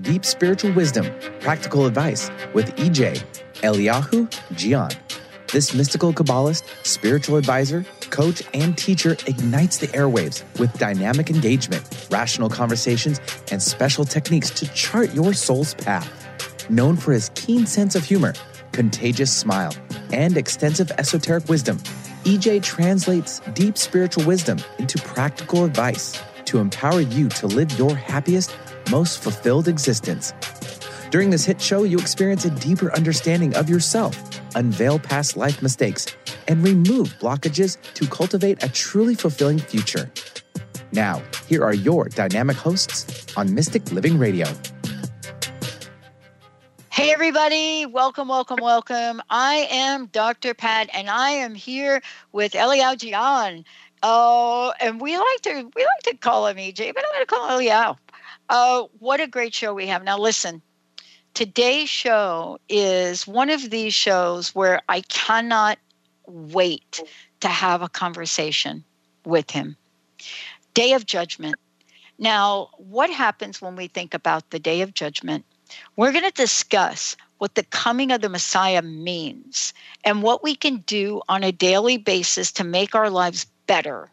deep spiritual wisdom, practical advice with EJ Eliyahu Jian. This mystical Kabbalist, spiritual advisor, coach, and teacher ignites the airwaves with dynamic engagement, rational conversations, and special techniques to chart your soul's path. Known for his keen sense of humor, contagious smile, and extensive esoteric wisdom, EJ translates deep spiritual wisdom into practical advice to empower you to live your happiest, most fulfilled existence. During this hit show, you experience a deeper understanding of yourself, unveil past life mistakes, and remove blockages to cultivate a truly fulfilling future. Now, here are your dynamic hosts on Mystic Living Radio. Hey, everybody. Welcome, welcome, welcome. I am Dr. Pat, and I am here with Eliyahu Jian. Oh, and we like to we like to call him EJ, but I'm going to call him Eliyahu. Uh, what a great show we have. Now, listen, today's show is one of these shows where I cannot wait to have a conversation with him. Day of Judgment. Now, what happens when we think about the Day of Judgment? We're going to discuss what the coming of the Messiah means and what we can do on a daily basis to make our lives better.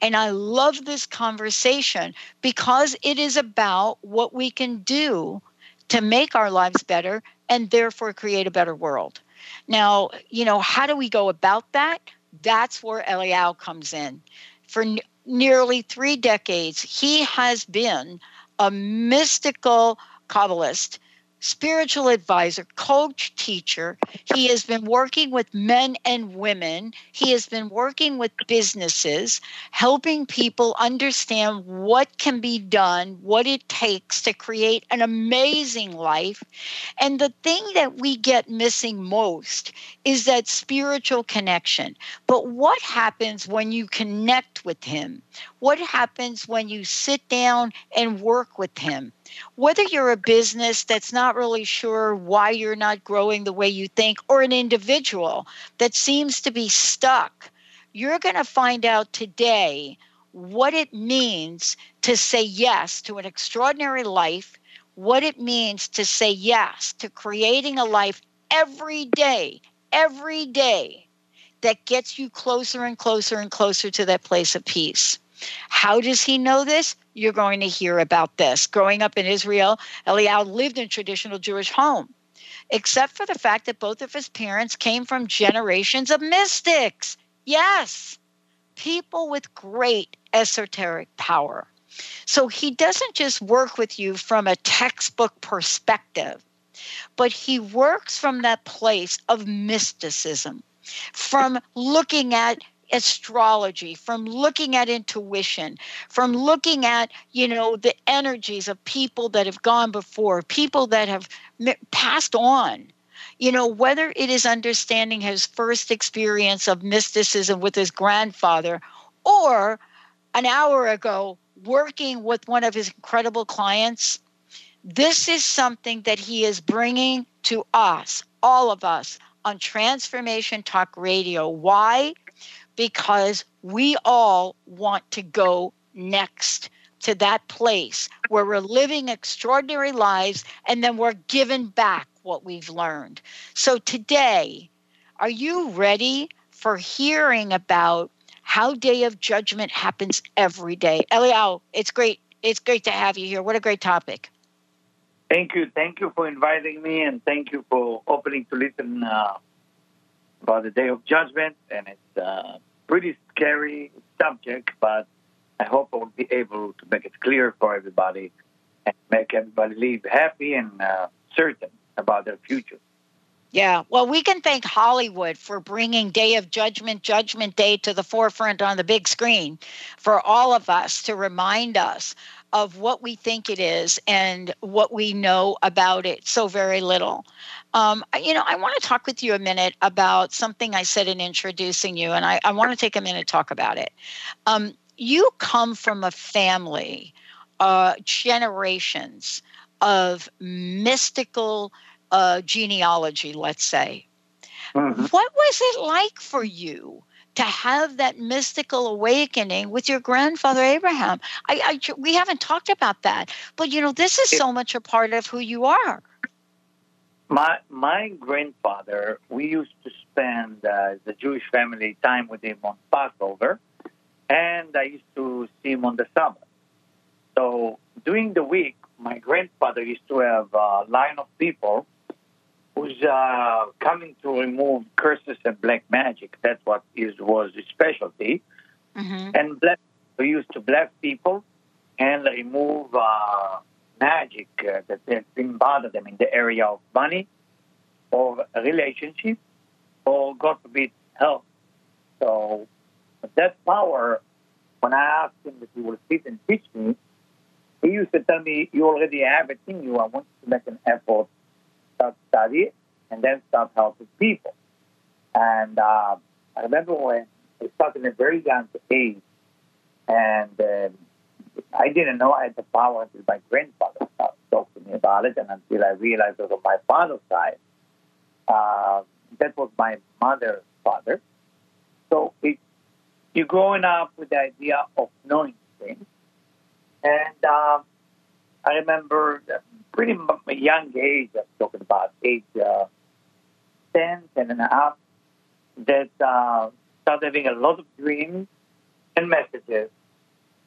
And I love this conversation because it is about what we can do to make our lives better and therefore create a better world. Now, you know, how do we go about that? That's where Eliyahu comes in. For n- nearly three decades, he has been a mystical Kabbalist, spiritual advisor, coach, teacher. He has been working with men and women. He has been working with businesses, helping people understand what can be done, what it takes to create an amazing life. And the thing that we get missing most is that spiritual connection. But what happens when you connect with him? What happens when you sit down and work with him? Whether you're a business that's not really sure why you're not growing the way you think, or an individual that seems to be stuck, you're going to find out today what it means to say yes to an extraordinary life, what it means to say yes to creating a life every day, every day that gets you closer and closer and closer to that place of peace. How does he know this? You're going to hear about this. Growing up in Israel, Eliyahu lived in a traditional Jewish home, except for the fact that both of his parents came from generations of mystics. Yes, people with great esoteric power. So he doesn't just work with you from a textbook perspective, but he works from that place of mysticism, from looking at astrology, from looking at intuition, from looking at, you know, the energies of people that have gone before, people that have passed on. You know, whether it is understanding his first experience of mysticism with his grandfather or an hour ago working with one of his incredible clients, this is something that he is bringing to us, all of us, on Transformation Talk Radio. Why? Because we all want to go next to that place where we're living extraordinary lives and then we're given back what we've learned. So today, are you ready for hearing about how day of judgment happens every day? Eliyahu, it's great. It's great to have you here. What a great topic. Thank you. Thank you for inviting me and thank you for opening to listen uh, about the day of judgment. And it's uh, pretty scary subject, but I hope I will be able to make it clear for everybody and make everybody live happy and uh, certain about their future. Yeah, well, we can thank Hollywood for bringing Day of Judgment, Judgment Day to the forefront on the big screen for all of us to remind us of what we think it is and what we know about it so very little. Um, you know, I want to talk with you a minute about something I said in introducing you, and I, I want to take a minute to talk about it. Um, you come from a family, uh, generations of mystical uh, genealogy, let's say. Mm-hmm. What was it like for you to have that mystical awakening with your grandfather Abraham? I, I, we haven't talked about that, but you know, this is so much a part of who you are. My my grandfather, we used to spend uh, the Jewish family time with him on Passover, and I used to see him on the Sabbath. So during the week, my grandfather used to have a line of people who's uh, coming to remove curses and black magic. That's what is was his specialty. Mm-hmm. And bless, we used to bless people and remove uh, magic uh, that has been bothered them in the area of money or relationship or, God forbid, health. So that power, when I asked him that he will sit and teach me, he used to tell me, you already have it in you. I want you to make an effort start study and then start helping people. And uh, I remember when I started at a very young age, and uh, I didn't know I had the power until my grandfather talking to me about it, and until I realized it was on my father's side. Uh, that was my mother's father. So it, you're growing up with the idea of knowing things. And um, I remember pretty young age, I'm talking about age uh, 10, 10 and a half, that uh, started having a lot of dreams and messages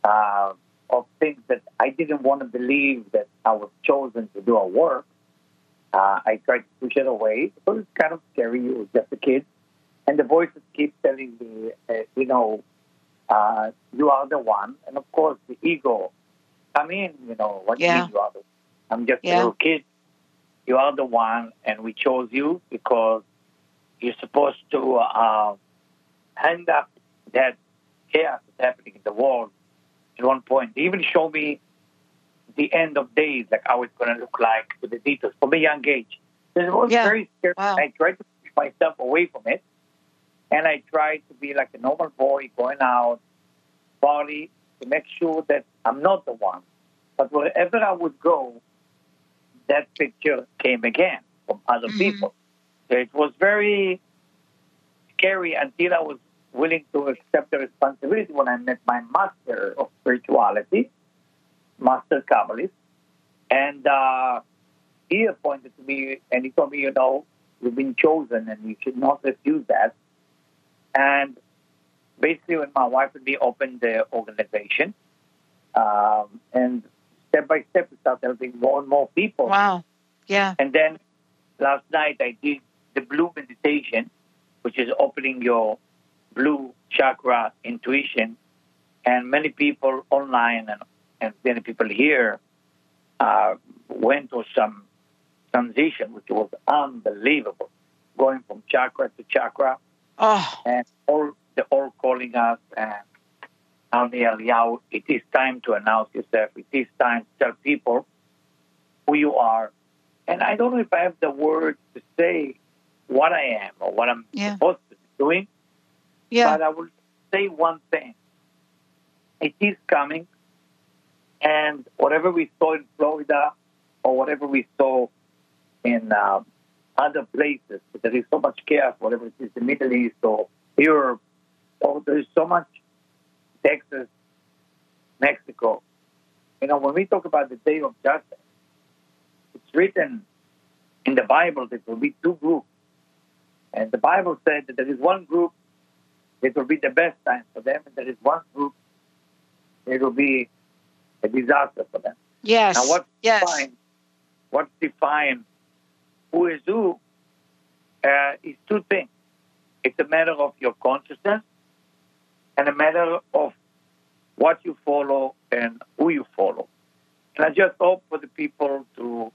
uh, of things that I didn't want to believe that I was chosen to do a work. Uh, I tried to push it away because it's kind of scary. You was just a kid. And the voices keep telling me, uh, you know, uh, you are the one. And of course, the ego come in, you know, what yeah. you are the I'm just yeah. a little kid. You are the one, and we chose you because you're supposed to uh, hand up that chaos that's happening in the world at one point. They even show me the end of days, like how it's going to look like with the details from a young age. It was yeah. very scary. Wow. I tried to push myself away from it, and I tried to be like a normal boy going out, party, to make sure that I'm not the one. But wherever I would go, that picture came again from other mm-hmm. people. So it was very scary until I was willing to accept the responsibility when I met my master of spirituality, Master Kabbalist. And uh, he appointed to me and he told me, you know, you've been chosen and you should not refuse that. And basically, when my wife and me opened the organization, um, and step by step, we start helping more and more people. Wow. Yeah. And then last night I did the blue meditation, which is opening your blue chakra intuition. And many people online and, and many people here uh, went through some transition, which was unbelievable, going from chakra to chakra. Oh. And all they're all calling us and Almi Eliyahu, it is time to announce yourself. It is time to tell people who you are. And I don't know if I have the words to say what I am or what I'm yeah. supposed to be doing. Yeah. But I will say one thing. It is coming. And whatever we saw in Florida or whatever we saw in uh, other places, there is so much chaos, whatever it is the Middle East or Europe, or there is so much Texas, Mexico. You know, when we talk about the day of justice, it's written in the Bible that there will be two groups. And the Bible said that there is one group it will be the best time for them, and there is one group it will be a disaster for them. Yes. Now, what yes. define what define who is who uh, is two things. It's a matter of your consciousness and a matter of what you follow and who you follow. And I just hope for the people to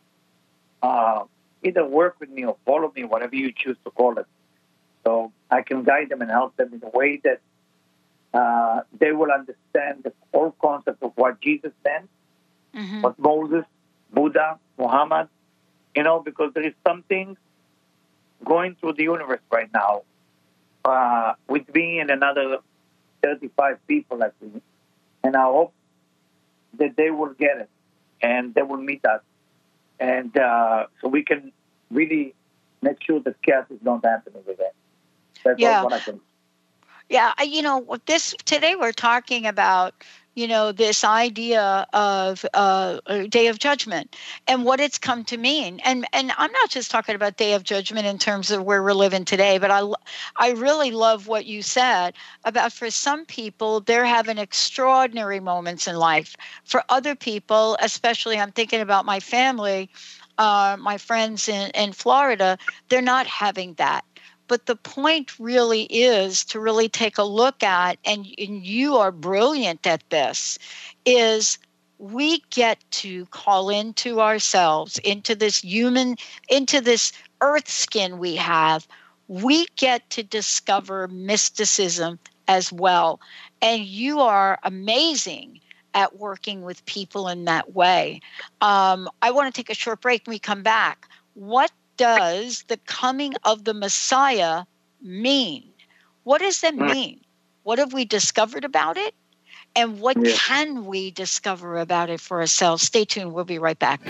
uh, either work with me or follow me, whatever you choose to call it. So I can guide them and help them in a way that uh, they will understand the whole concept of what Jesus meant mm-hmm. but Moses, Buddha, Muhammad, you know, because there is something going through the universe right now uh, with me and another 35 people, I think. And I hope that they will get it and they will meet us. And uh, so we can really make sure that chaos is not happening again. That's yeah. what I can. Yeah, you know, this today we're talking about you know this idea of uh, day of judgment and what it's come to mean. And and i'm not just talking about day of judgment in terms of where we're living today but i i really love what you said about for some people they're having extraordinary moments in life. For other people especially i'm thinking about my family uh, my friends in, in florida they're not having that but the point really is to really take a look at, and, and you are brilliant at this, is we get to call into ourselves, into this human, into this earth skin we have. We get to discover mysticism as well. And you are amazing at working with people in that way. Um, I want to take a short break we come back. What does the coming of the Messiah mean? What does that mm. mean? What have we discovered about it? And what yeah. can we discover about it for ourselves? Stay tuned. We'll be right back.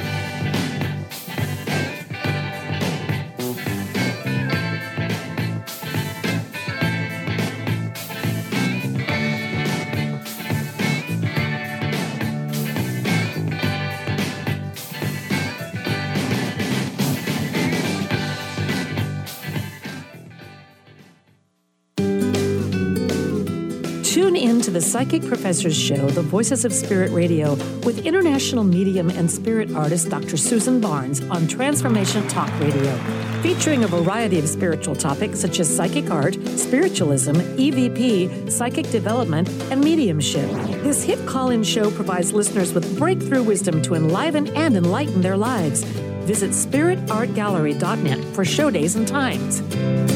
In to the Psychic Professors Show, The Voices of Spirit Radio, with international medium and spirit artist Dr. Susan Barnes on Transformation Talk Radio, featuring a variety of spiritual topics such as psychic art, spiritualism, EVP, psychic development, and mediumship. This hit call in show provides listeners with breakthrough wisdom to enliven and enlighten their lives. Visit spiritartgallery.net for show days and times.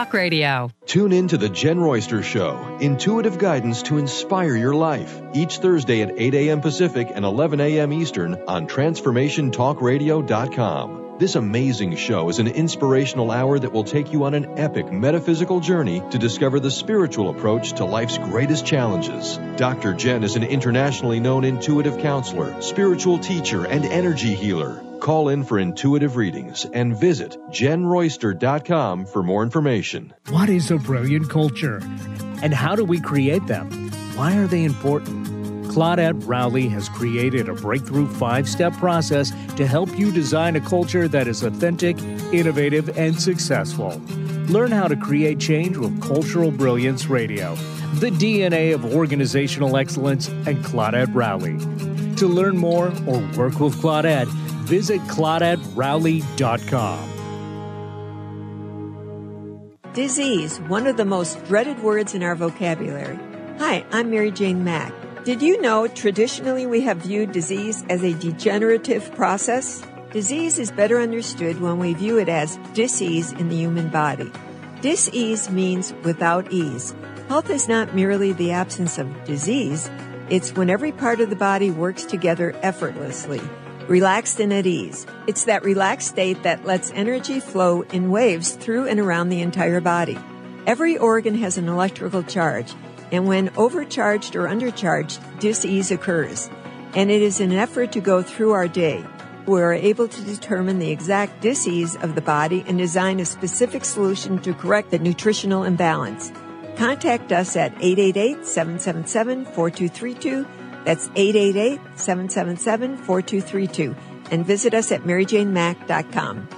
Talk Radio. Tune in to The Jen Royster Show, intuitive guidance to inspire your life, each Thursday at 8 a.m. Pacific and 11 a.m. Eastern on TransformationTalkRadio.com. This amazing show is an inspirational hour that will take you on an epic metaphysical journey to discover the spiritual approach to life's greatest challenges. Dr. Jen is an internationally known intuitive counselor, spiritual teacher, and energy healer. Call in for intuitive readings and visit jenroyster.com for more information. What is a brilliant culture? And how do we create them? Why are they important? Claudette Rowley has created a breakthrough five step process to help you design a culture that is authentic, innovative, and successful. Learn how to create change with Cultural Brilliance Radio, the DNA of organizational excellence, and Claudette Rowley. To learn more or work with Claudette, visit ClaudetteRowley.com. Disease, one of the most dreaded words in our vocabulary. Hi, I'm Mary Jane Mack. Did you know traditionally we have viewed disease as a degenerative process? Disease is better understood when we view it as disease in the human body. Disease means without ease. Health is not merely the absence of disease, it's when every part of the body works together effortlessly relaxed and at ease. It's that relaxed state that lets energy flow in waves through and around the entire body. Every organ has an electrical charge, and when overcharged or undercharged, disease occurs. And it is an effort to go through our day. We are able to determine the exact disease of the body and design a specific solution to correct the nutritional imbalance. Contact us at 888 777 4232 that's 888 777 4232. And visit us at maryjanemack.com.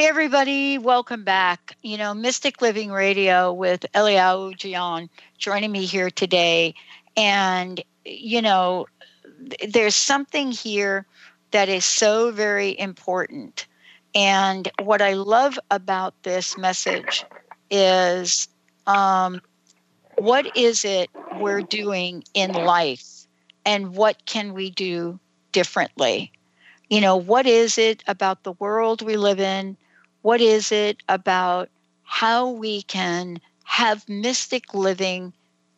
Hey, everybody, welcome back. You know, Mystic Living Radio with Eliyahu Jian joining me here today. And, you know, there's something here that is so very important. And what I love about this message is um, what is it we're doing in life and what can we do differently? You know, what is it about the world we live in? What is it about how we can have mystic living,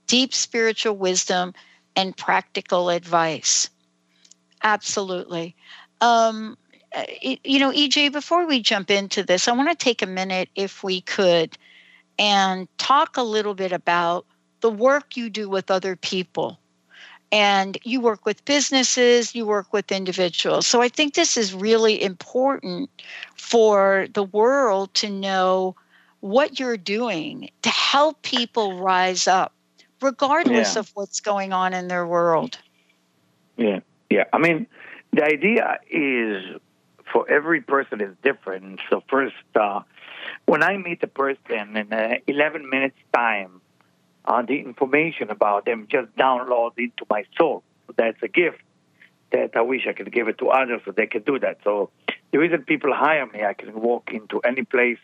deep spiritual wisdom, and practical advice? Absolutely. Um, you know, EJ, before we jump into this, I want to take a minute, if we could, and talk a little bit about the work you do with other people. And you work with businesses, you work with individuals. So I think this is really important for the world to know what you're doing to help people rise up, regardless yeah. of what's going on in their world. Yeah, yeah. I mean, the idea is for every person is different. So first, uh, when I meet a person in uh, 11 minutes time, uh, the information about them just downloads into my soul. So that's a gift that I wish I could give it to others so they could do that. So the reason people hire me, I can walk into any place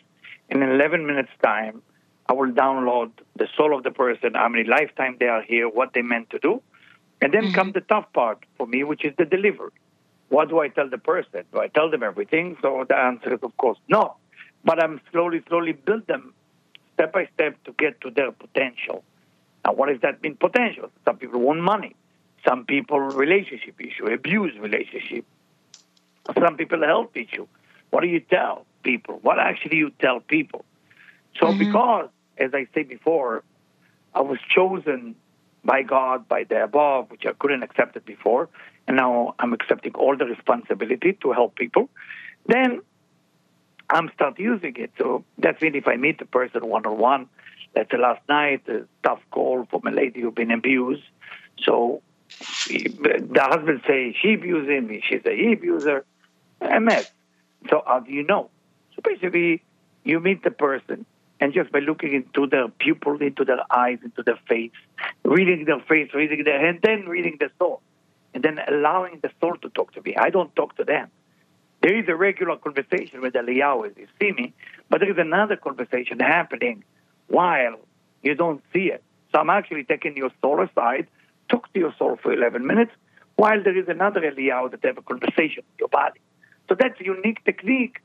in 11 minutes time. I will download the soul of the person, how many lifetime they are here, what they meant to do. And then mm-hmm. comes the tough part for me, which is the delivery. What do I tell the person? Do I tell them everything? So the answer is, of course, no. But I'm slowly, slowly build them step by step to get to their potential. Now, what does that mean? Potential. Some people want money. Some people relationship issue, abuse relationship. Some people health issue. What do you tell people? What actually you tell people? So, mm-hmm. because, as I said before, I was chosen by God, by the above, which I couldn't accept it before, and now I'm accepting all the responsibility to help people, then I'm start using it. So that's means if I meet a person one on one, let's say last night, a tough call from a lady who's been abused. So the husband say she abused him, she say he abused her, a mess. So how do you know? So basically, you meet the person, and just by looking into their pupil, into their eyes, into their face, reading their face, reading their hand, then reading their soul and then allowing the soul to talk to me. I don't talk to them. There is a regular conversation with Eliyahu as you see me, but there is another conversation happening while you don't see it. So I'm actually taking your soul aside, talk to your soul for 11 minutes, while there is another Eliyahu that have a conversation with your body. So that's a unique technique,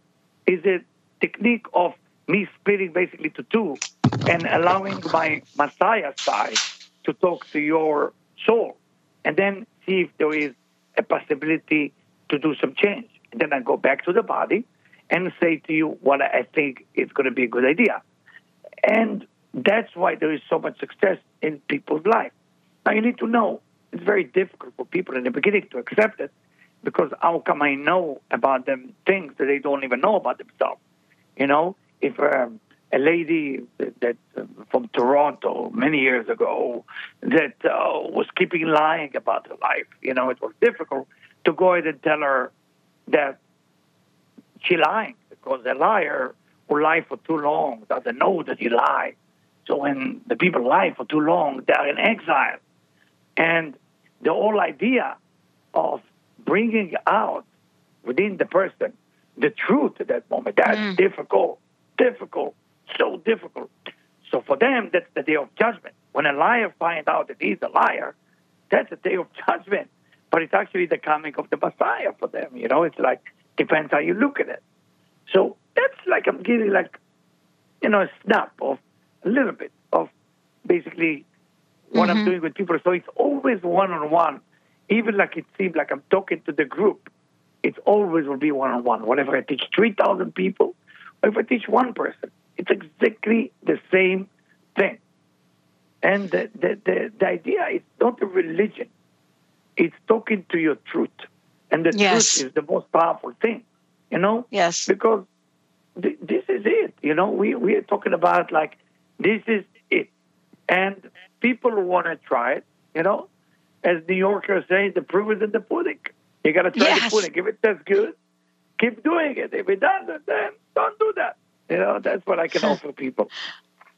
is a technique of me splitting basically to two and allowing my Messiah side to talk to your soul. And then see if there is a possibility to do some change. Then I go back to the body and say to you what I think is going to be a good idea. And that's why there is so much success in people's life. Now you need to know it's very difficult for people in the beginning to accept it because how come I know about them things that they don't even know about themselves? You know, if um, a lady that, that uh, from Toronto many years ago that uh, was keeping lying about her life. You know, it was difficult to go ahead and tell her that she lying because a liar who lie for too long doesn't know that he lie. So when the people lie for too long, they're in exile. And the whole idea of bringing out within the person the truth at that moment, that's mm. difficult, difficult so difficult. So for them, that's the day of judgment. When a liar finds out that he's a liar, that's the day of judgment. But it's actually the coming of the Messiah for them. You know, it's like depends how you look at it. So that's like I'm giving like, you know, a snap of a little bit of basically what mm-hmm. I'm doing with people. So it's always one on one, even like it seems like I'm talking to the group. It always will be one on one. Whatever I teach three thousand people, or if I teach one person, it's exactly the same thing. And the, the, the, the idea is not a religion, it's talking to your truth. And the yes. truth is the most powerful thing, you know? Yes. Because th- this is it, you know? We, we are talking about like, this is it. And people want to try it, you know? As New Yorkers say, the proof is in the pudding. You got to try yes. the pudding. If it tastes good, keep doing it. If it doesn't, then don't do that. You know, that's what I can offer people.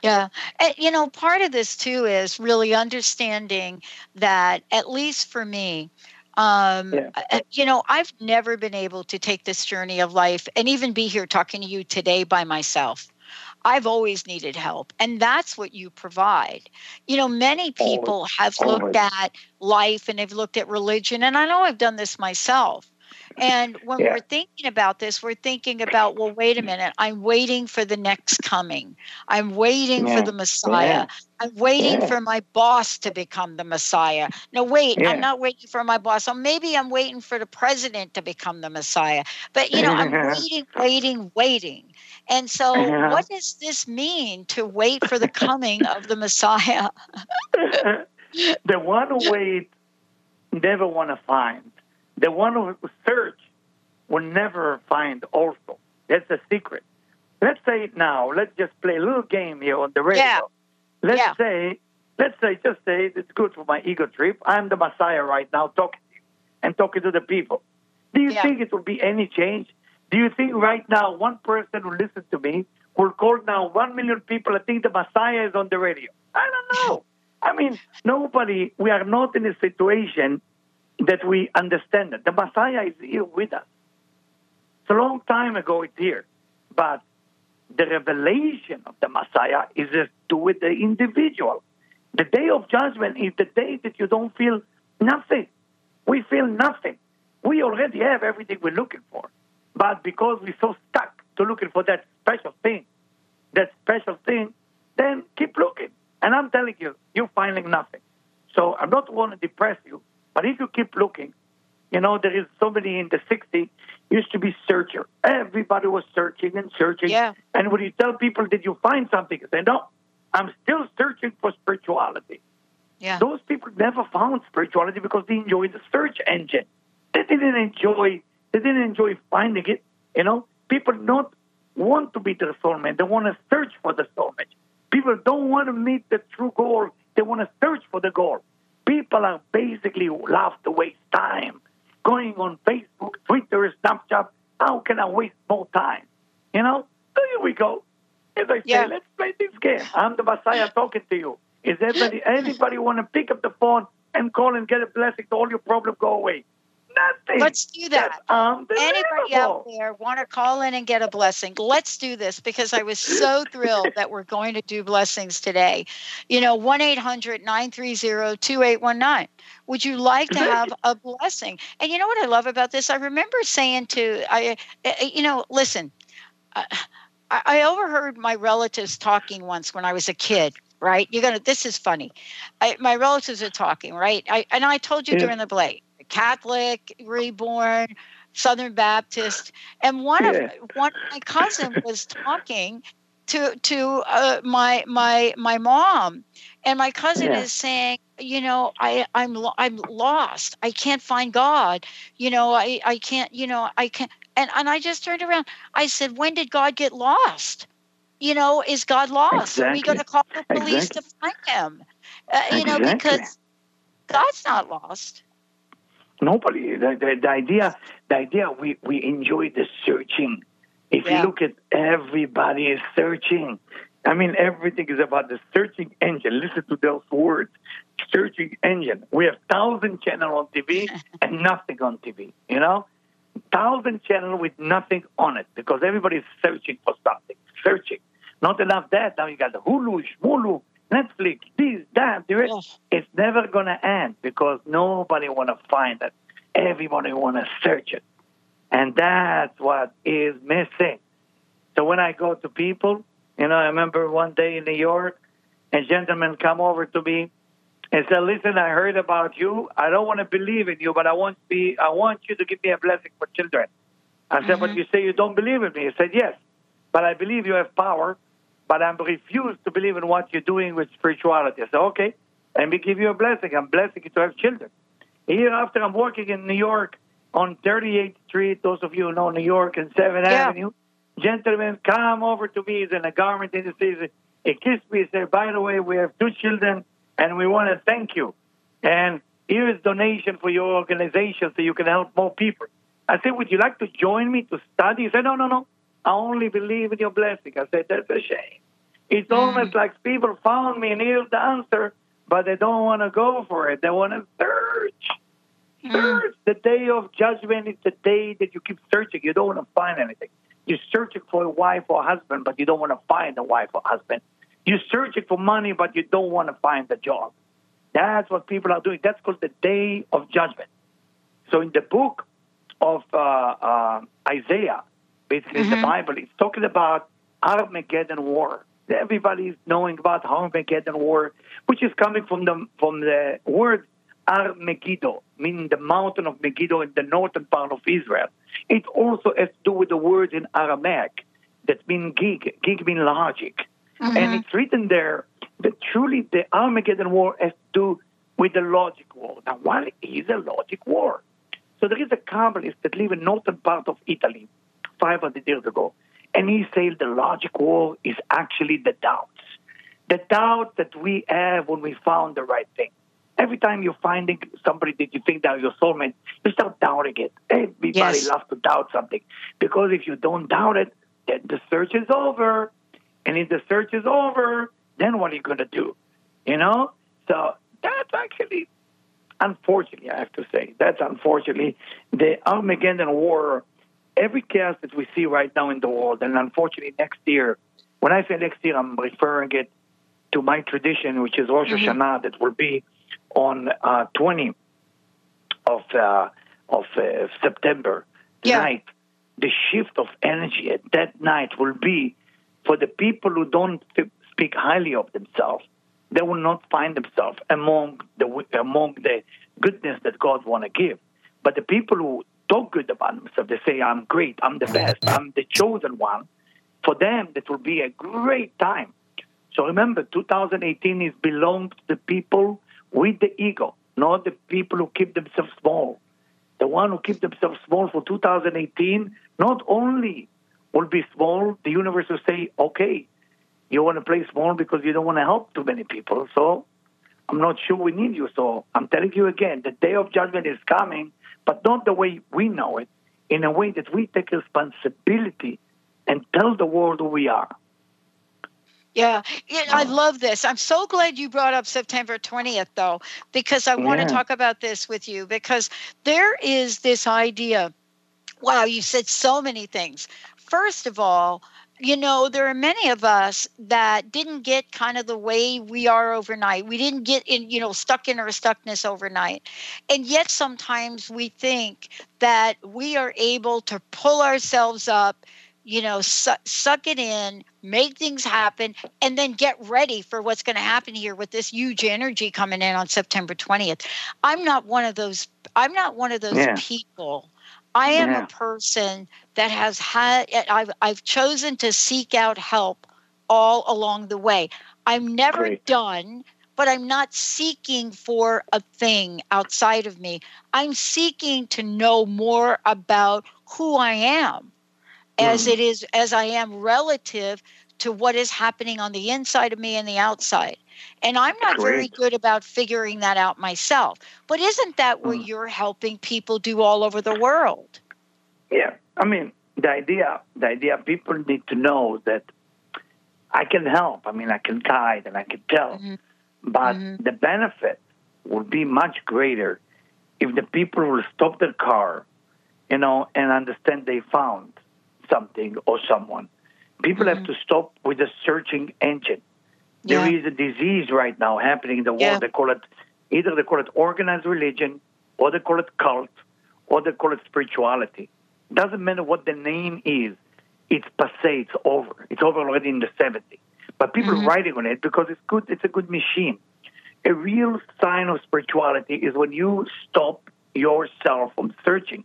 Yeah. And, you know, part of this too is really understanding that, at least for me, um, Yeah. uh, you know, I've never been able to take this journey of life and even be here talking to you today by myself. I've always needed help, and that's what you provide. You know, many people have looked always. at life and they've looked at religion, and I know I've done this myself. And when Yeah. we're thinking about this, we're thinking about, well, wait a minute, I'm waiting for the next coming. I'm waiting Yeah. for the Messiah. Yeah. I'm waiting for my boss to become the Messiah. No, wait. I'm not waiting for my boss. So maybe I'm waiting for the president to become the Messiah. But, you know, I'm waiting, waiting, waiting. And so, what does this mean to wait for the coming of the Messiah? the one who wait never want to find. The one who search will never find also. That's the secret. Let's say now, let's just play a little game here on the radio. Yeah. Let's Yeah. say, let's say, just say it's good for my ego trip. I'm the Messiah right now talking to you and talking to the people. Do you Yeah. think it will be any change? Do you think right now one person who listens to me will call now one million people? I think the Messiah is on the radio. I don't know. I mean, nobody. We are not in a situation that we understand that The Messiah is here with us. It's a long time ago. It's here, but the revelation of the Messiah is to with the individual. The day of judgment is the day that you don't feel nothing. We feel nothing. We already have everything we're looking for. But because we're so stuck to looking for that special thing, that special thing, then keep looking. And I'm telling you, you're finding nothing. So I'm not want to depress you, but if you keep looking, you know, there is somebody in the 60s used to be searcher. Everybody was searching and searching. Yeah. And when you tell people, did you find something? They say, no, I'm still searching for spirituality. Yeah. Those people never found spirituality because they enjoyed the search engine. They didn't enjoy. They didn't enjoy finding it. You know, people don't want to meet their soulmate. They want to search for the soulmate. People don't want to meet the true goal. They want to search for the goal. People are basically love to waste time going on Facebook, Twitter, Snapchat. How can I waste more time? You know, so here we go. As I say, Yeah. let's play this game. I'm the Messiah talking to you. Is anybody anybody want to pick up the phone and call and get a blessing all your problems go away? Nothing. Let's do that. Anybody out there want to call in and get a blessing? Let's do this because I was so thrilled that we're going to do blessings today. You know, 1 800 930 2819. Would you like to have a blessing? And you know what I love about this? I remember saying to, I, I- you know, listen, I, I overheard my relatives talking once when I was a kid. Right, you're gonna. This is funny. I, my relatives are talking, right? I, and I told you Yeah. during the break, Catholic, reborn, Southern Baptist, and one Yeah. of one of my cousin was talking to to uh, my my my mom, and my cousin Yeah. is saying, you know, I I'm I'm lost. I can't find God. You know, I I can't. You know, I can't. And and I just turned around. I said, when did God get lost? You know, is God lost? Are we Exactly. going to call the police to find him? Uh, you know, because God's not lost. Nobody. The, the, the idea, the idea, we, we enjoy the searching. If Yeah. you look at everybody is searching. I mean, everything is about the searching engine. Listen to those words, searching engine. We have thousand channel on TV and nothing on TV. You know, thousand channel with nothing on it because everybody is searching for something. Searching. Not enough that. Now you got the Hulu, Shmulu, Netflix, this, that, the rest. Ugh. It's never going to end because nobody want to find it. Everybody want to search it. And that's what is missing. So when I go to people, you know, I remember one day in New York, a gentleman come over to me and said, "Listen, I heard about you. I don't want to believe in you, but I want to be. I want you to give me a blessing for children." I said, "But mm-hmm. you say you don't believe in me." He said, "Yes, but I believe you have power, but I'm refused to believe in what you're doing with spirituality." I said, "Okay, let me give you a blessing. I'm blessing you to have children." A year after, I'm working in New York on 38th Street. Those of you who know New York and 7th Yeah. Avenue. Gentlemen, come over to me. He's in a garment industry. He kissed me. He said, by the way, we have two children, and we want to thank you. And here is donation for your organization so you can help more people. I said, would you like to join me to study? He said, no, no, no. I only believe in your blessing. I said, that's a shame. It's Mm. almost like people found me and here's the answer, but they don't want to go for it. They want to search. Mm. Search. The day of judgment is the day that you keep searching. You don't want to find anything. You're searching for a wife or husband, but you don't want to find a wife or husband. You're searching for money, but you don't want to find a job. That's what people are doing. That's called the day of judgment. So in the book of uh, uh, Isaiah, basically in the mm-hmm. Bible, it's talking about Armageddon war. Everybody's knowing about Armageddon war, which is coming from the from the word Armegiddo, meaning the mountain of Megiddo in the northern part of Israel. It also has to do with the words in Aramaic that mean gig. Gig means logic. Mm-hmm. And it's written there that truly the Armageddon war has to do with the logic war. Now, what is a logic war? So there is a Kabbalist that live in northern part of Italy 500 years ago, and he said the logic war is actually the doubts. The doubt that we have when we found the right thing. Every time you're finding somebody that you think that your soulmate, you start doubting it. Everybody Yes. loves to doubt something because if you don't doubt it, then the search is over. And if the search is over, then what are you going to do? You know? So that's actually, unfortunately, I have to say, that's unfortunately the Armageddon war. Every chaos that we see right now in the world, and unfortunately next year, when I say next year, I'm referring it to my tradition, which is Rosh Hashanah, that will be on uh, 20 of uh, of uh, September Yeah. night. The shift of energy at that night will be for the people who don't f- speak highly of themselves. They will not find themselves among the among the goodness that God want to give. But the people who talk good about themselves, they say, "I'm great, I'm the best, I'm the chosen one." For them, that will be a great time. So remember, 2018 is belongs to the people with the ego, not the people who keep themselves small. The one who keep themselves small for 2018 not only will be small, the universe will say, okay, you want to play small because you don't want to help too many people. So I'm not sure we need you. So I'm telling you again, the day of judgment is coming, but not the way we know it, in a way that we take responsibility and tell the world who we are. Yeah, yeah, I uh-huh. love this. I'm so glad you brought up September 20th, though, because I want Yeah. to talk about this with you. Because there is this idea. Wow, you said so many things. First of all, you know, there are many of us that didn't get kind of the way we are overnight. We didn't get in, you know, stuck in our stuckness overnight. And yet sometimes we think that we are able to pull ourselves up, you know, su- suck it in, make things happen, and then get ready for what's going to happen here with this huge energy coming in on September 20th. I'm not one of those I'm not one of those Yeah. people. I am Yeah. a person that has had I've I've chosen to seek out help all along the way. I'm never Great. done, but I'm not seeking for a thing outside of me. I'm seeking to know more about who I am as Mm. it is as I am relative to what is happening on the inside of me and the outside. And I'm not very good about figuring that out myself. But isn't that what Mm. you're helping people do all over the world? Yeah, I mean the idea. The idea people need to know that I can help. I mean, I can guide and I can tell, Mhm. but Mhm. the benefit would be much greater if the people will stop their car, you know, and understand they found something or someone. People have Mhm. to stop with the searching engine. Yeah. There is a disease right now happening in the world. Yeah. They call it either they call it organized religion, or they call it cult, or they call it spirituality. Doesn't matter what the name is. It's passe. It's over. It's over already in the 70s. But people Mhm. are writing on it because it's good. It's a good machine. A real sign of spirituality is when you stop yourself from searching.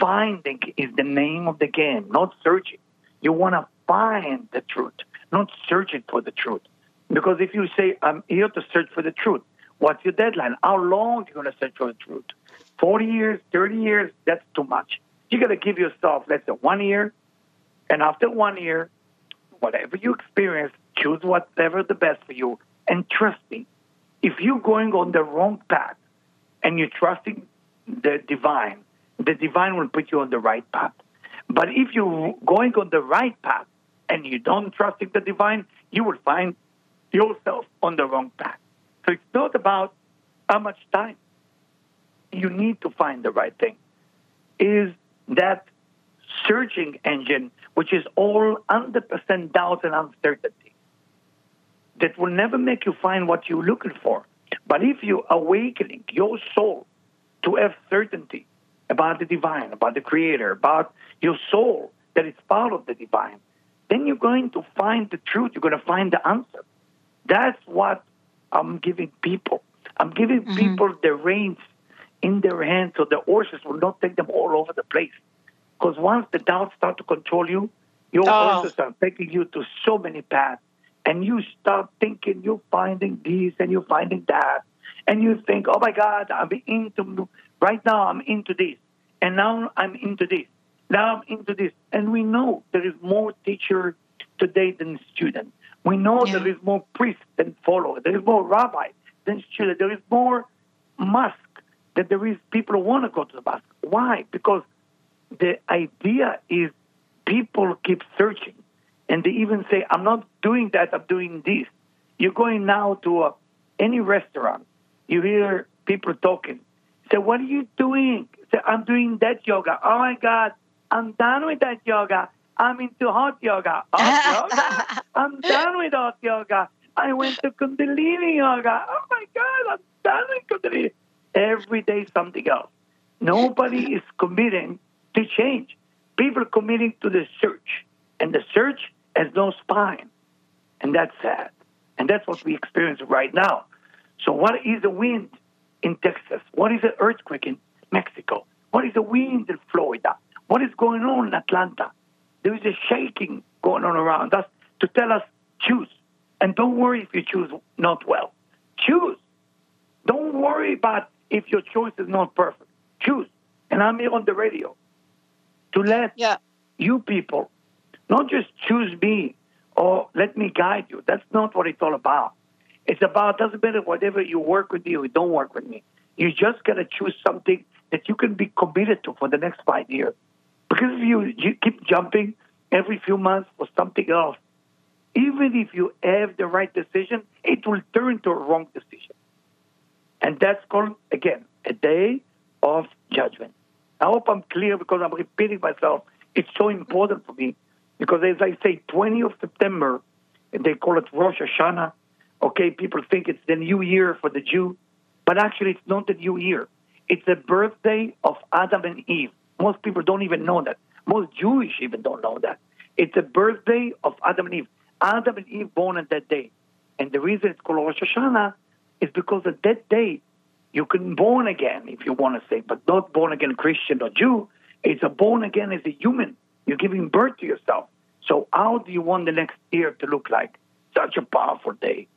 Finding is the name of the game, not searching. You want to find the truth, not searching for the truth. Because if you say, I'm here to search for the truth, what's your deadline? How long are you going to search for the truth? 40 years, 30 years? That's too much. You got to give yourself, let's say, one year. And after one year, whatever you experience, choose whatever the best for you. And trust me, if you're going on the wrong path and you're trusting the divine, the divine will put you on the right path. But if you're going on the right path and you don't trust the divine, you will find yourself on the wrong path. So it's not about how much time you need to find the right thing. Is that searching engine, which is all 100% doubt and uncertainty, that will never make you find what you're looking for. But if you're awakening your soul to have certainty about the divine, about the creator, about your soul that is part of the divine, then you're going to find the truth. You're going to find the answer. That's what I'm giving people. I'm giving mm-hmm. people the reins in their hands so the horses will not take them all over the place. Because once the doubts start to control you, your oh. horses are taking you to so many paths. And you start thinking you're finding this and you're finding that. And you think, oh my God, I'm into, right now I'm into this. And now I'm into this. Now I'm into this. And we know there is more teacher today than student. We know yeah. there is more priest than follower. There is more rabbi than student. There is more mosque than there is people who want to go to the mosque. Why? Because the idea is people keep searching and they even say, I'm not doing that, I'm doing this. You're going now to a, any restaurant, you hear people talking. Say, what are you doing? Say, I'm doing that yoga. Oh my God, I'm done with that yoga. I'm into hot yoga. Hot yoga? I'm done with hot yoga. I went to Kundalini yoga. Oh my God, I'm done with Kundalini. Every day something else. Nobody is committing to change. People are committing to the search, and the search has no spine, and that's sad. And that's what we experience right now. So, what is the wind in Texas? What is the earthquake in Mexico? What is the wind in Florida? What is going on in Atlanta? There is a shaking going on around us to tell us choose. And don't worry if you choose not well. Choose. Don't worry about if your choice is not perfect. Choose. And I'm here on the radio to let yeah. you people not just choose me or let me guide you. That's not what it's all about. It's about doesn't matter whatever you work with me or don't work with me. You just gotta choose something that you can be committed to for the next five years. Because if you, you keep jumping every few months for something else, even if you have the right decision, it will turn to a wrong decision. And that's called, again, a day of judgment. I hope I'm clear because I'm repeating myself. It's so important for me because, as I say, 20th of September, they call it Rosh Hashanah. Okay, people think it's the new year for the Jew, but actually, it's not the new year. It's the birthday of Adam and Eve. Most people don't even know that. Most Jewish even don't know that. It's the birthday of Adam and Eve. Adam and Eve born on that day. And the reason it's called Rosh Hashanah is because at that day, you can born again, if you want to say, but not born again Christian or Jew. It's a born again as a human. You're giving birth to yourself. So how do you want the next year to look like? Such a powerful day.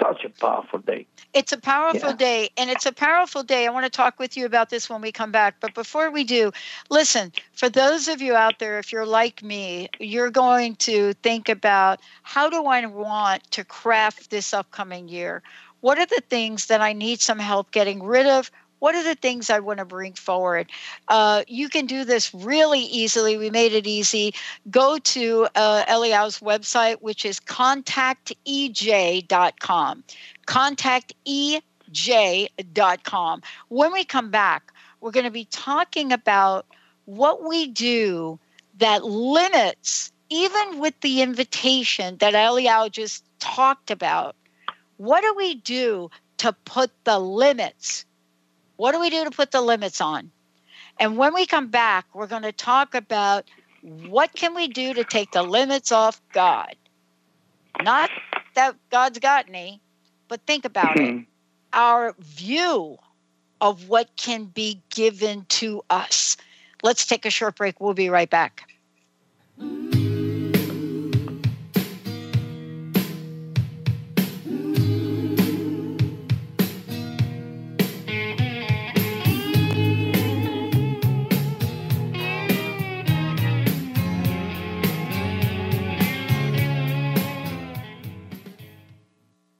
Such a powerful day. It's a powerful yeah. day, and it's a powerful day. I want to talk with you about this when we come back. But before we do, listen, for those of you out there, if you're like me, you're going to think about how do I want to craft this upcoming year? What are the things that I need some help getting rid of? What are the things I want to bring forward? Uh, you can do this really easily. We made it easy. Go to uh, Eliyahu's website, which is contactej.com. Contactej.com. When we come back, we're going to be talking about what we do that limits, even with the invitation that Eliyahu just talked about, what do we do to put the limits? What do we do to put the limits on? And when we come back, we're going to talk about what can we do to take the limits off God? Not that God's got any, but think about it. Hmm. Our view of what can be given to us. Let's take a short break. We'll be right back.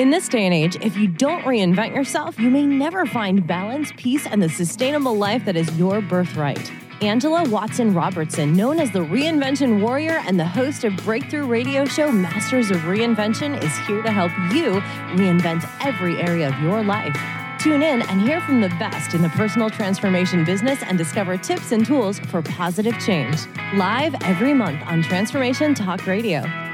In this day and age, if you don't reinvent yourself, you may never find balance, peace, and the sustainable life that is your birthright. Angela Watson Robertson, known as the Reinvention Warrior and the host of breakthrough radio show Masters of Reinvention, is here to help you reinvent every area of your life. Tune in and hear from the best in the personal transformation business and discover tips and tools for positive change. Live every month on Transformation Talk Radio.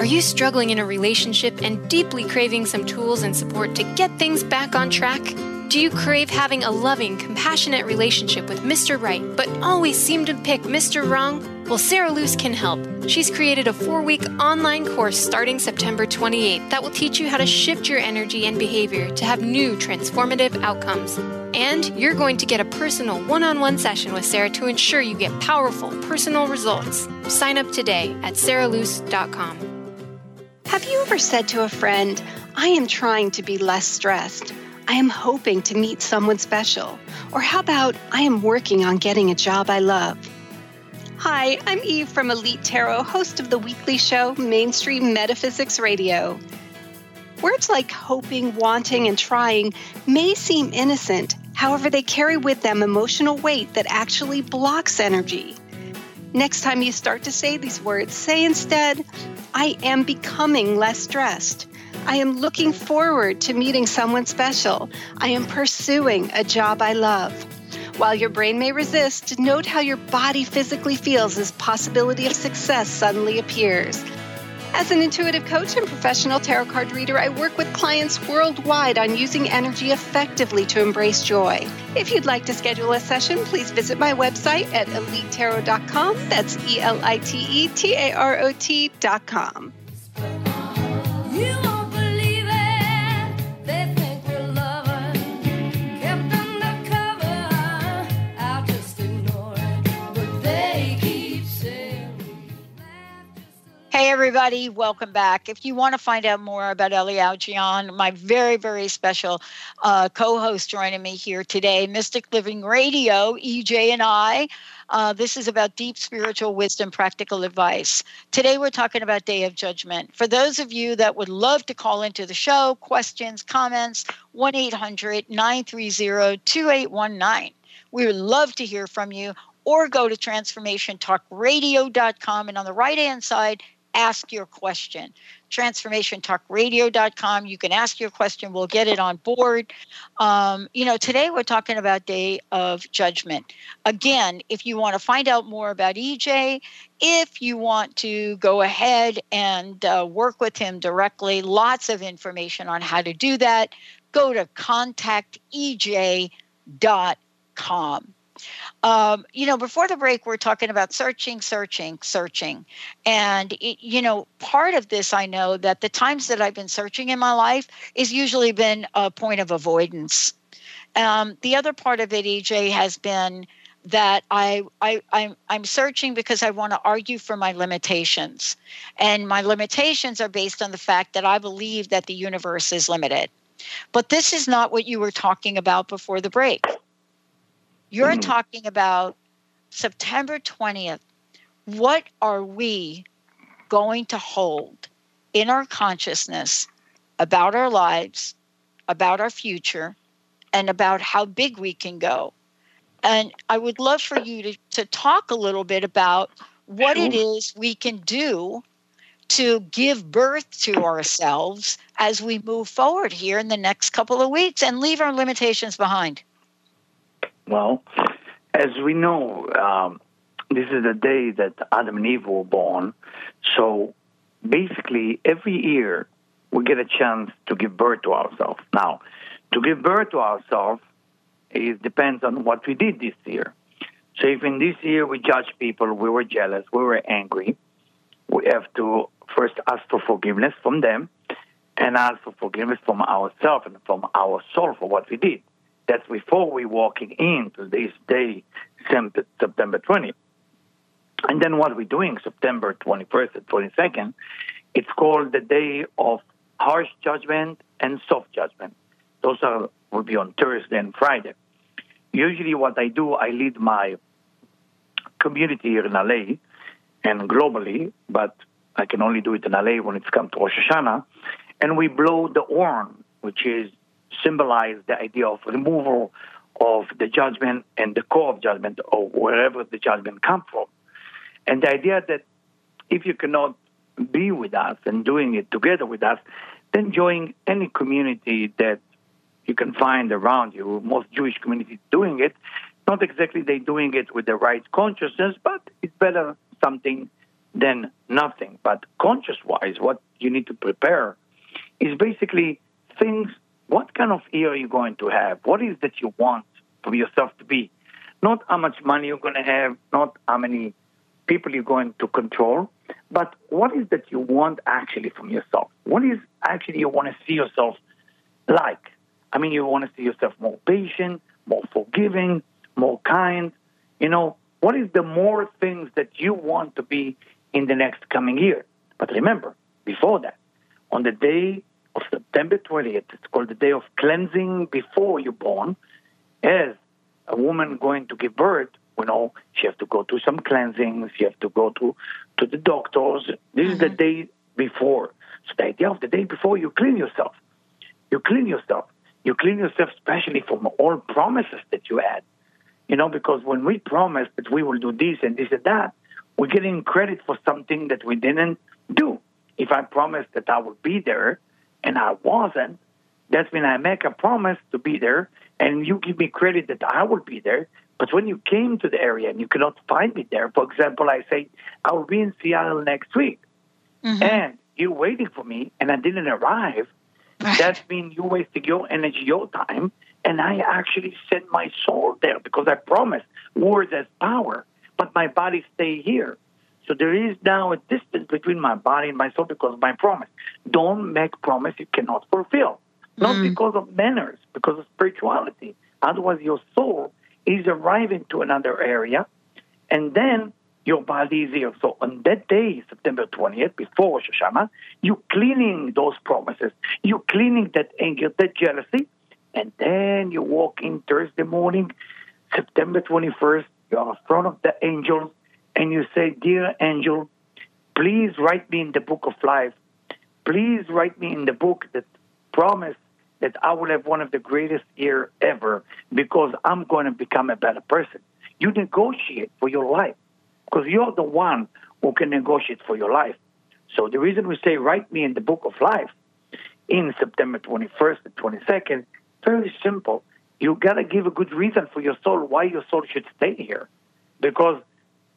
Are you struggling in a relationship and deeply craving some tools and support to get things back on track? Do you crave having a loving, compassionate relationship with Mr. Right, but always seem to pick Mr. Wrong? Well, Sarah Luce can help. She's created a four week online course starting September 28th that will teach you how to shift your energy and behavior to have new transformative outcomes. And you're going to get a personal one on one session with Sarah to ensure you get powerful personal results. Sign up today at sarahluce.com. Have you ever said to a friend, I am trying to be less stressed? I am hoping to meet someone special. Or how about, I am working on getting a job I love? Hi, I'm Eve from Elite Tarot, host of the weekly show Mainstream Metaphysics Radio. Words like hoping, wanting, and trying may seem innocent, however, they carry with them emotional weight that actually blocks energy. Next time you start to say these words, say instead, I am becoming less stressed. I am looking forward to meeting someone special. I am pursuing a job I love. While your brain may resist, note how your body physically feels as possibility of success suddenly appears. As an intuitive coach and professional tarot card reader, I work with clients worldwide on using energy effectively to embrace joy. If you'd like to schedule a session, please visit my website at elitetarot.com. That's E L I T E T A R O T.com. Hey, everybody, welcome back. If you want to find out more about Eliyahu Jian, my very, very special uh, co host joining me here today, Mystic Living Radio, EJ and I. Uh, this is about deep spiritual wisdom, practical advice. Today, we're talking about Day of Judgment. For those of you that would love to call into the show, questions, comments, 1 800 930 2819. We would love to hear from you or go to transformationtalkradio.com and on the right hand side ask your question. TransformationTalkRadio.com. You can ask your question. We'll get it on board. Um, you know, today we're talking about Day of Judgment. Again, if you want to find out more about EJ, if you want to go ahead and uh, work with him directly, lots of information on how to do that. Go to contactej.com. Um, you know, before the break, we're talking about searching, searching, searching. And, it, you know, part of this, I know that the times that I've been searching in my life is usually been a point of avoidance. Um, the other part of it, EJ, has been that I, I I'm, I'm searching because I want to argue for my limitations, and my limitations are based on the fact that I believe that the universe is limited. But this is not what you were talking about before the break. You're mm-hmm. talking about September 20th. What are we going to hold in our consciousness about our lives, about our future, and about how big we can go? And I would love for you to, to talk a little bit about what it is we can do to give birth to ourselves as we move forward here in the next couple of weeks and leave our limitations behind. Well, as we know, um, this is the day that Adam and Eve were born. So basically, every year we get a chance to give birth to ourselves. Now, to give birth to ourselves, it depends on what we did this year. So if in this year we judge people, we were jealous, we were angry, we have to first ask for forgiveness from them and ask for forgiveness from ourselves and from our soul for what we did. That's before we walking into this day, September 20. And then what we're doing, September 21st and 22nd, it's called the day of harsh judgment and soft judgment. Those are will be on Thursday and Friday. Usually, what I do, I lead my community here in LA and globally, but I can only do it in LA when it's come to Rosh Hashanah. And we blow the horn, which is symbolize the idea of removal of the judgment and the core of judgment or wherever the judgment come from. And the idea that if you cannot be with us and doing it together with us, then join any community that you can find around you. Most Jewish communities doing it. Not exactly they doing it with the right consciousness, but it's better something than nothing. But conscious wise, what you need to prepare is basically things. What kind of year are you going to have? What is that you want for yourself to be? Not how much money you're going to have, not how many people you're going to control, but what is that you want actually from yourself? What is actually you want to see yourself like? I mean, you want to see yourself more patient, more forgiving, more kind. You know, what is the more things that you want to be in the next coming year? But remember, before that, on the day of September 20th, it's called the day of cleansing before you're born, as a woman going to give birth, you know, she has to go through some cleansings, she has to go to, to the doctors. This mm-hmm. is the mm-hmm. day before. So the idea of the day before, you clean yourself. You clean yourself. You clean yourself especially from all promises that you had. You know, because when we promise that we will do this and this and that, we're getting credit for something that we didn't do. If I promise that I will be there and I wasn't, that's when I make a promise to be there and you give me credit that I will be there. But when you came to the area and you cannot find me there, for example, I say, I will be in Seattle next week. Mm-hmm. And you're waiting for me and I didn't arrive, that means you wasted your energy, your time, and I actually sent my soul there because I promised words as power, but my body stay here. So there is now a distance between my body and my soul because of my promise. Don't make promise you cannot fulfill. Not mm. because of manners, because of spirituality. Otherwise, your soul is arriving to another area, and then your body is here. So on that day, September 20th, before Rosh Hashanah, you're cleaning those promises. You're cleaning that anger, that jealousy. And then you walk in Thursday morning, September 21st, you're in front of the angels, and you say, Dear angel, please write me in the book of life. Please write me in the book that promise that I will have one of the greatest year ever because I'm going to become a better person. You negotiate for your life because you're the one who can negotiate for your life. So the reason we say, write me in the book of life in September 21st and 22nd, very simple. You got to give a good reason for your soul why your soul should stay here. Because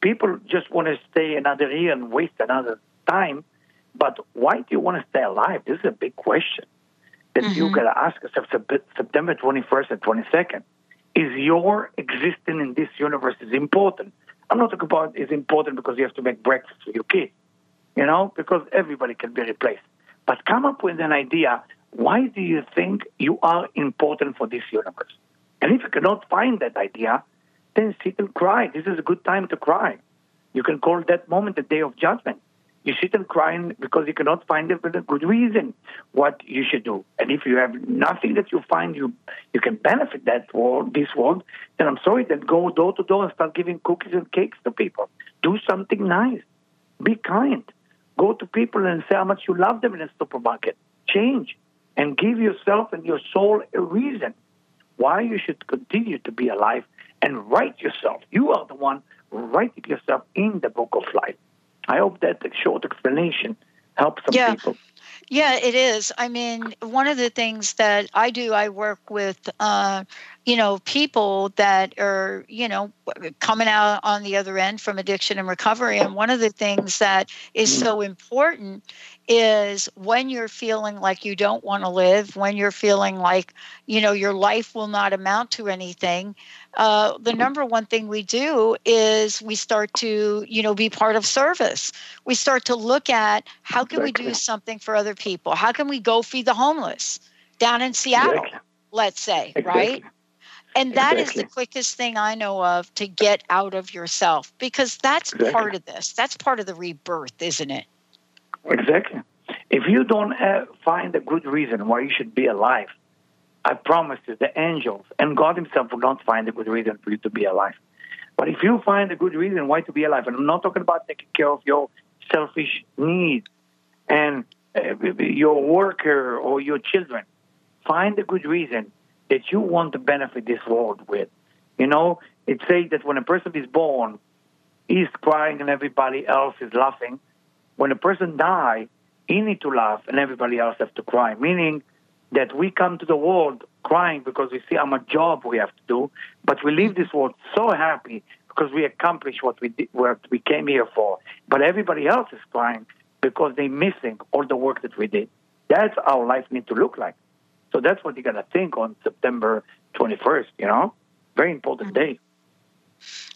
people just want to stay another year and waste another time. But why do you want to stay alive? This is a big question that mm-hmm. you got to ask yourself September 21st and 22nd. Is your existence in this universe is important? I'm not talking about is important because you have to make breakfast for your kids, you know, because everybody can be replaced. But come up with an idea. Why do you think you are important for this universe? And if you cannot find that idea, then sit and cry. This is a good time to cry. You can call that moment the day of judgment. You sit and cry because you cannot find a good reason what you should do. And if you have nothing that you find you you can benefit that world, this world, then I'm sorry, then go door to door and start giving cookies and cakes to people. Do something nice. Be kind. Go to people and say how much you love them in a supermarket. Change and give yourself and your soul a reason why you should continue to be alive and write yourself. You are the one writing yourself in the book of life. I hope that the short explanation helps some yeah. people. Yeah, it is. I mean, one of the things that I do, I work with uh, you know, people that are, you know, coming out on the other end from addiction and recovery. And one of the things that is so important is when you're feeling like you don't want to live, when you're feeling like, you know, your life will not amount to anything, uh, the number one thing we do is we start to, you know, be part of service. We start to look at how can we do something for other people? How can we go feed the homeless down in Seattle, exactly. let's say, exactly. right? And that exactly. is the quickest thing I know of to get out of yourself because that's part of this. That's part of the rebirth, isn't it? Exactly. If you don't uh, find a good reason why you should be alive, I promise you, the angels and God Himself will not find a good reason for you to be alive. But if you find a good reason why to be alive, and I'm not talking about taking care of your selfish needs and Uh, your worker or your children, find a good reason that you want to benefit this world with. You know, it says that when a person is born, he's crying and everybody else is laughing. When a person dies, he need to laugh and everybody else have to cry. Meaning that we come to the world crying because we see how much job we have to do, but we leave this world so happy because we accomplished what we did, what we came here for. But everybody else is crying because they're missing all the work that we did. That's how life needs to look like. So that's what you got to think on September 21st, you know? Very important mm-hmm. day.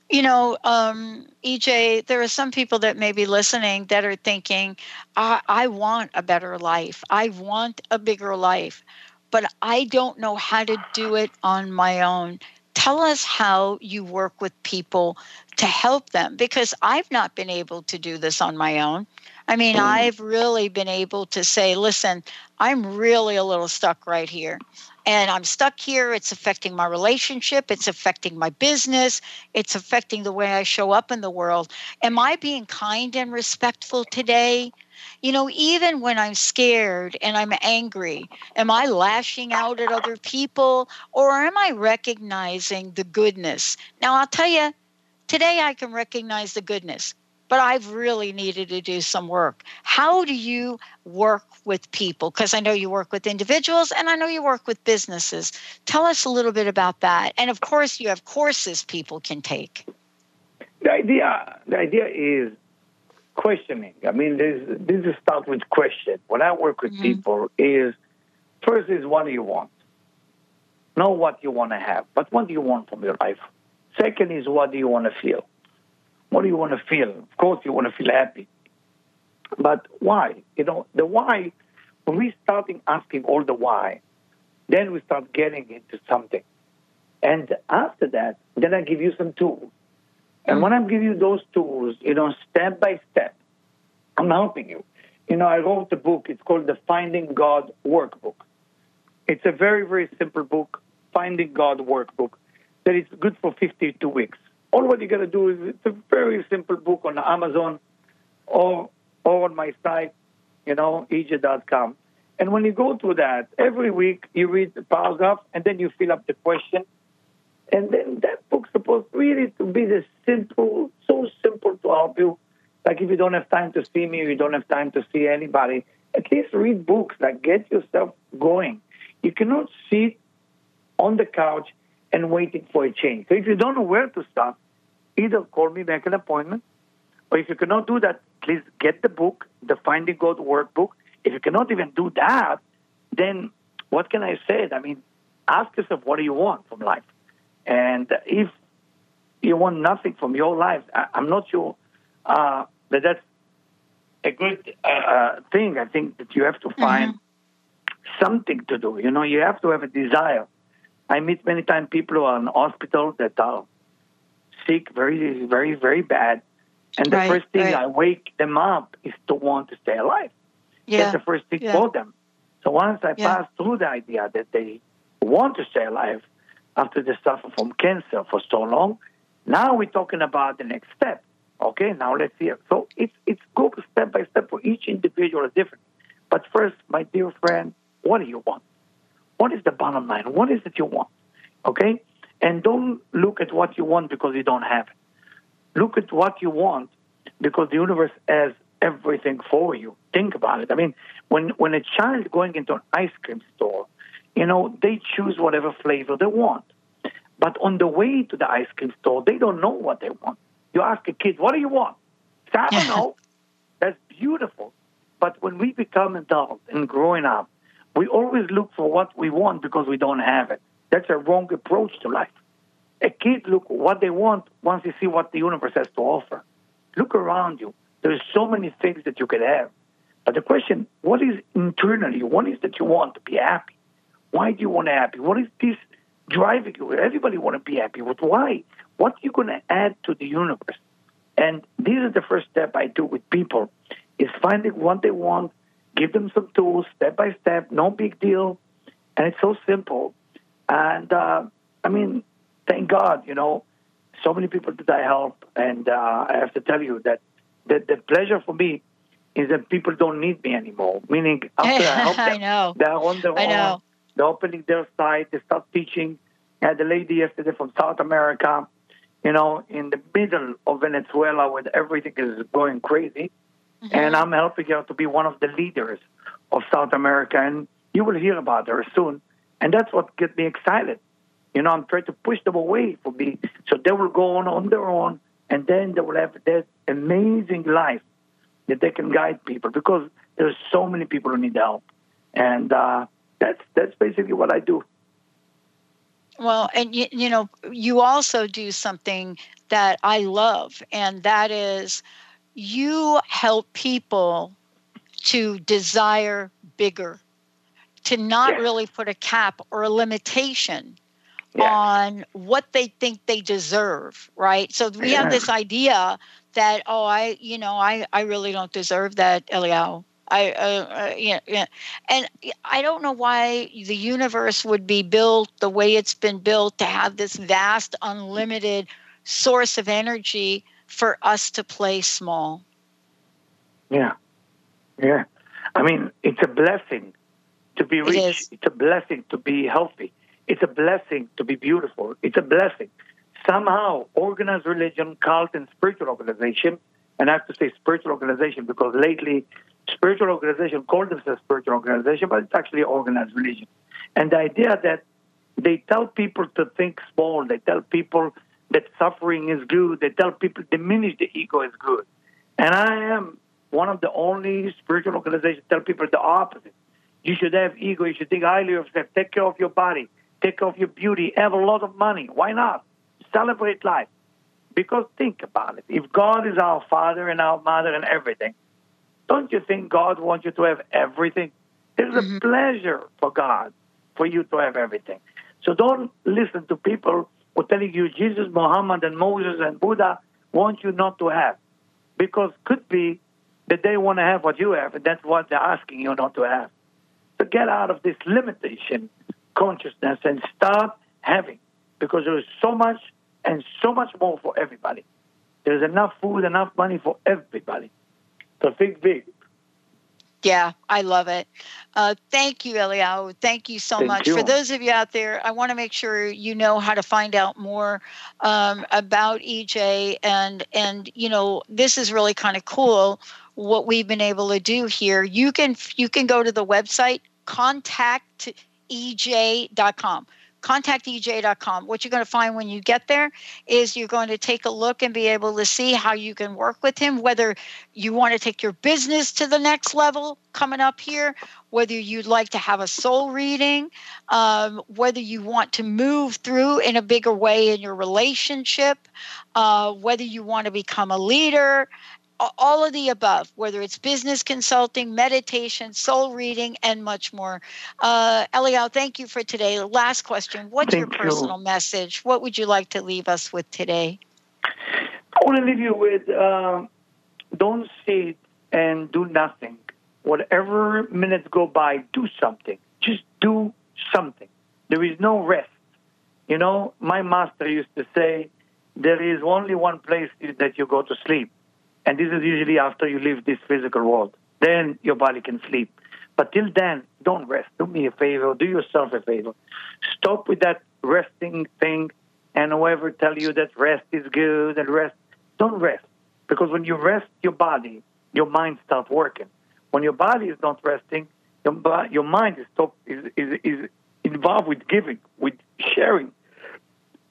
You know, um, EJ, there are some people that may be listening that are thinking, I, I want a better life. I want a bigger life, but I don't know how to do it on my own. Tell us how you work with people to help them because I've not been able to do this on my own. I mean, mm. I've really been able to say, listen, I'm really a little stuck right here. And I'm stuck here. It's affecting my relationship. It's affecting my business. It's affecting the way I show up in the world. Am I being kind and respectful today? You know, even when I'm scared and I'm angry, am I lashing out at other people or am I recognizing the goodness? Now, I'll tell you, today I can recognize the goodness but I've really needed to do some work. How do you work with people? Because I know you work with individuals and I know you work with businesses. Tell us a little bit about that. And of course, you have courses people can take. The idea, the idea is questioning. I mean, this is start with question. When I work with mm-hmm. people, is first is what do you want? Know what you want to have, but what do you want from your life? Second is what do you want to feel? What do you want to feel? Of course, you want to feel happy. But why? You know, the why, when we starting asking all the why, then we start getting into something. And after that, then I give you some tools. And mm. when I give you those tools, you know, step by step, I'm helping you. You know, I wrote a book. It's called the Finding God Workbook. It's a very, very simple book, Finding God Workbook, that is good for 52 weeks all what you got to do is it's a very simple book on Amazon or or on my site, you know, ej.com. And when you go through that, every week you read the paragraph and then you fill up the question. And then that book's supposed really to be the simple, so simple to help you. Like if you don't have time to see me, you don't have time to see anybody, at least read books that get yourself going. You cannot sit on the couch and waiting for a change. So if you don't know where to start, either call me, make an appointment, or if you cannot do that, please get the book, the Finding God workbook. If you cannot even do that, then what can I say? I mean, ask yourself, what do you want from life? And if you want nothing from your life, I, am not sure uh, that that's a good uh, uh, thing. I think that you have to find mm-hmm. something to do. You know, you have to have a desire. I meet many times people who are in hospital that are sick, very, very, very bad. And the right, first thing right. I wake them up is to want to stay alive. Yeah. That's the first thing yeah. for them. So once I yeah. pass through the idea that they want to stay alive after they suffer from cancer for so long, now we're talking about the next step. Okay, now let's see. So it's it's go step by step for each individual is different. But first, my dear friend, what do you want? What is the bottom line? What is it you want? Okay? And don't look at what you want because you don't have it. Look at what you want because the universe has everything for you. Think about it. I mean, when, when a child going into an ice cream store, you know, they choose whatever flavor they want. But on the way to the ice cream store, they don't know what they want. You ask a kid, what do you want? Say, I don't know. That's beautiful. But when we become adults and growing up, we always look for what we want because we don't have it. That's a wrong approach to life. A kid look what they want once they see what the universe has to offer. Look around you. There's so many things that you could have. But the question, what is internally? What is that you want to be happy? Why do you want to be happy? What is this driving you? Everybody want to be happy. But why? What are you going to add to the universe? And this is the first step I do with people is finding what they want, give them some tools step by step, no big deal. And it's so simple. And uh, I mean, thank God, you know, so many people that I help. And uh, I have to tell you that the, the pleasure for me is that people don't need me anymore. Meaning, after I help them, I know. they're on their I own. know. They're opening their site. They start teaching. I had a lady yesterday from South America, you know, in the middle of Venezuela where everything is going crazy. And I'm helping her to be one of the leaders of South America. And you will hear about her soon. And that's what gets me excited. You know, I'm trying to push them away from me so they will go on on their own and then they will have that amazing life that they can guide people because there's so many people who need help. And uh, that's that's basically what I do. Well, and you, you know, you also do something that I love, and that is you help people to desire bigger, to not Yes. really put a cap or a limitation Yes. on what they think they deserve, right? So we have this idea that oh, I, you know, I, I really don't deserve that, Eliyahu. I, uh, uh, yeah, yeah, and I don't know why the universe would be built the way it's been built to have this vast, unlimited source of energy for us to play small. Yeah. Yeah. I mean, it's a blessing to be rich. It's a blessing to be healthy. It's a blessing to be beautiful. It's a blessing. Somehow, organized religion, cult, and spiritual organization, and I have to say spiritual organization because lately, spiritual organization call themselves spiritual organization, but it's actually organized religion. And the idea that they tell people to think small, they tell people that suffering is good, they tell people diminish the ego is good. And I am one of the only spiritual organizations tell people the opposite. You should have ego. You should think highly of yourself. Take care of your body. Take care of your beauty. Have a lot of money. Why not? Celebrate life. Because think about it. If God is our father and our mother and everything, don't you think God wants you to have everything? It's a mm-hmm. pleasure for God for you to have everything. So don't listen to people are telling you Jesus, Muhammad, and Moses and Buddha want you not to have. Because could be that they want to have what you have, and that's what they're asking you not to have. So get out of this limitation consciousness and start having, because there is so much and so much more for everybody. There's enough food, enough money for everybody. So think big. Yeah, I love it. Uh, thank you, Eliyahu. Thank you so Thank much. you. For those of you out there, I want to make sure you know how to find out more um, about EJ, and and you know this is really kind of cool what we've been able to do here. You can you can go to the website contactej.com contactej.com what you're going to find when you get there is you're going to take a look and be able to see how you can work with him whether you want to take your business to the next level coming up here whether you'd like to have a soul reading um, whether you want to move through in a bigger way in your relationship uh, whether you want to become a leader all of the above, whether it's business consulting, meditation, soul reading, and much more. Uh, Eliel, thank you for today. Last question What's your Thank you. personal message? What would you like to leave us with today? I want to leave you with um, don't sit and do nothing. Whatever minutes go by, do something. Just do something. There is no rest. You know, my master used to say, there is only one place that you go to sleep. And this is usually after you leave this physical world. Then your body can sleep. But till then, don't rest. Do me a favor. Do yourself a favor. Stop with that resting thing. And whoever tell you that rest is good and rest, don't rest. Because when you rest your body, your mind starts working. When your body is not resting, your, your mind is, stop, is, is, is involved with giving, with sharing,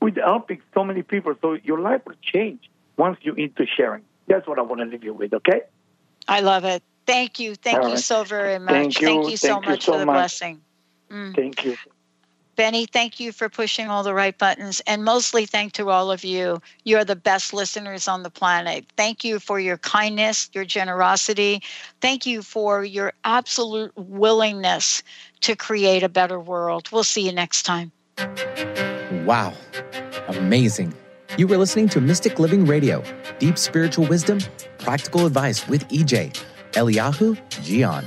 with helping so many people. So your life will change once you're into sharing. That's what I want to leave you with, okay? I love it. Thank you. Thank All you right. so very much. Thank you. Thank you so Thank you much so for the much. blessing. Mm. Thank you. Benny, thank you for pushing all the right buttons. And mostly thank to all of you. You're the best listeners on the planet. Thank you for your kindness, your generosity. Thank you for your absolute willingness to create a better world. We'll see you next time. Wow. Amazing. You were listening to Mystic Living Radio, deep spiritual wisdom, practical advice with EJ, Eliyahu Jian.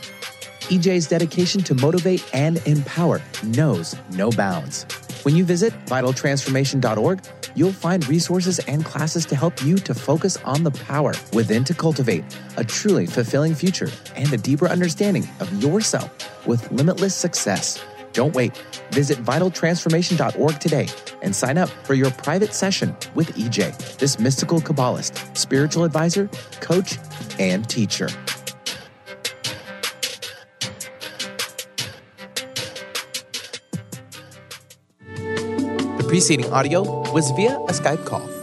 EJ's dedication to motivate and empower knows no bounds. When you visit vitaltransformation.org, you'll find resources and classes to help you to focus on the power within to cultivate a truly fulfilling future and a deeper understanding of yourself with limitless success. Don't wait. Visit vitaltransformation.org today and sign up for your private session with EJ, this mystical Kabbalist, spiritual advisor, coach, and teacher. The preceding audio was via a Skype call.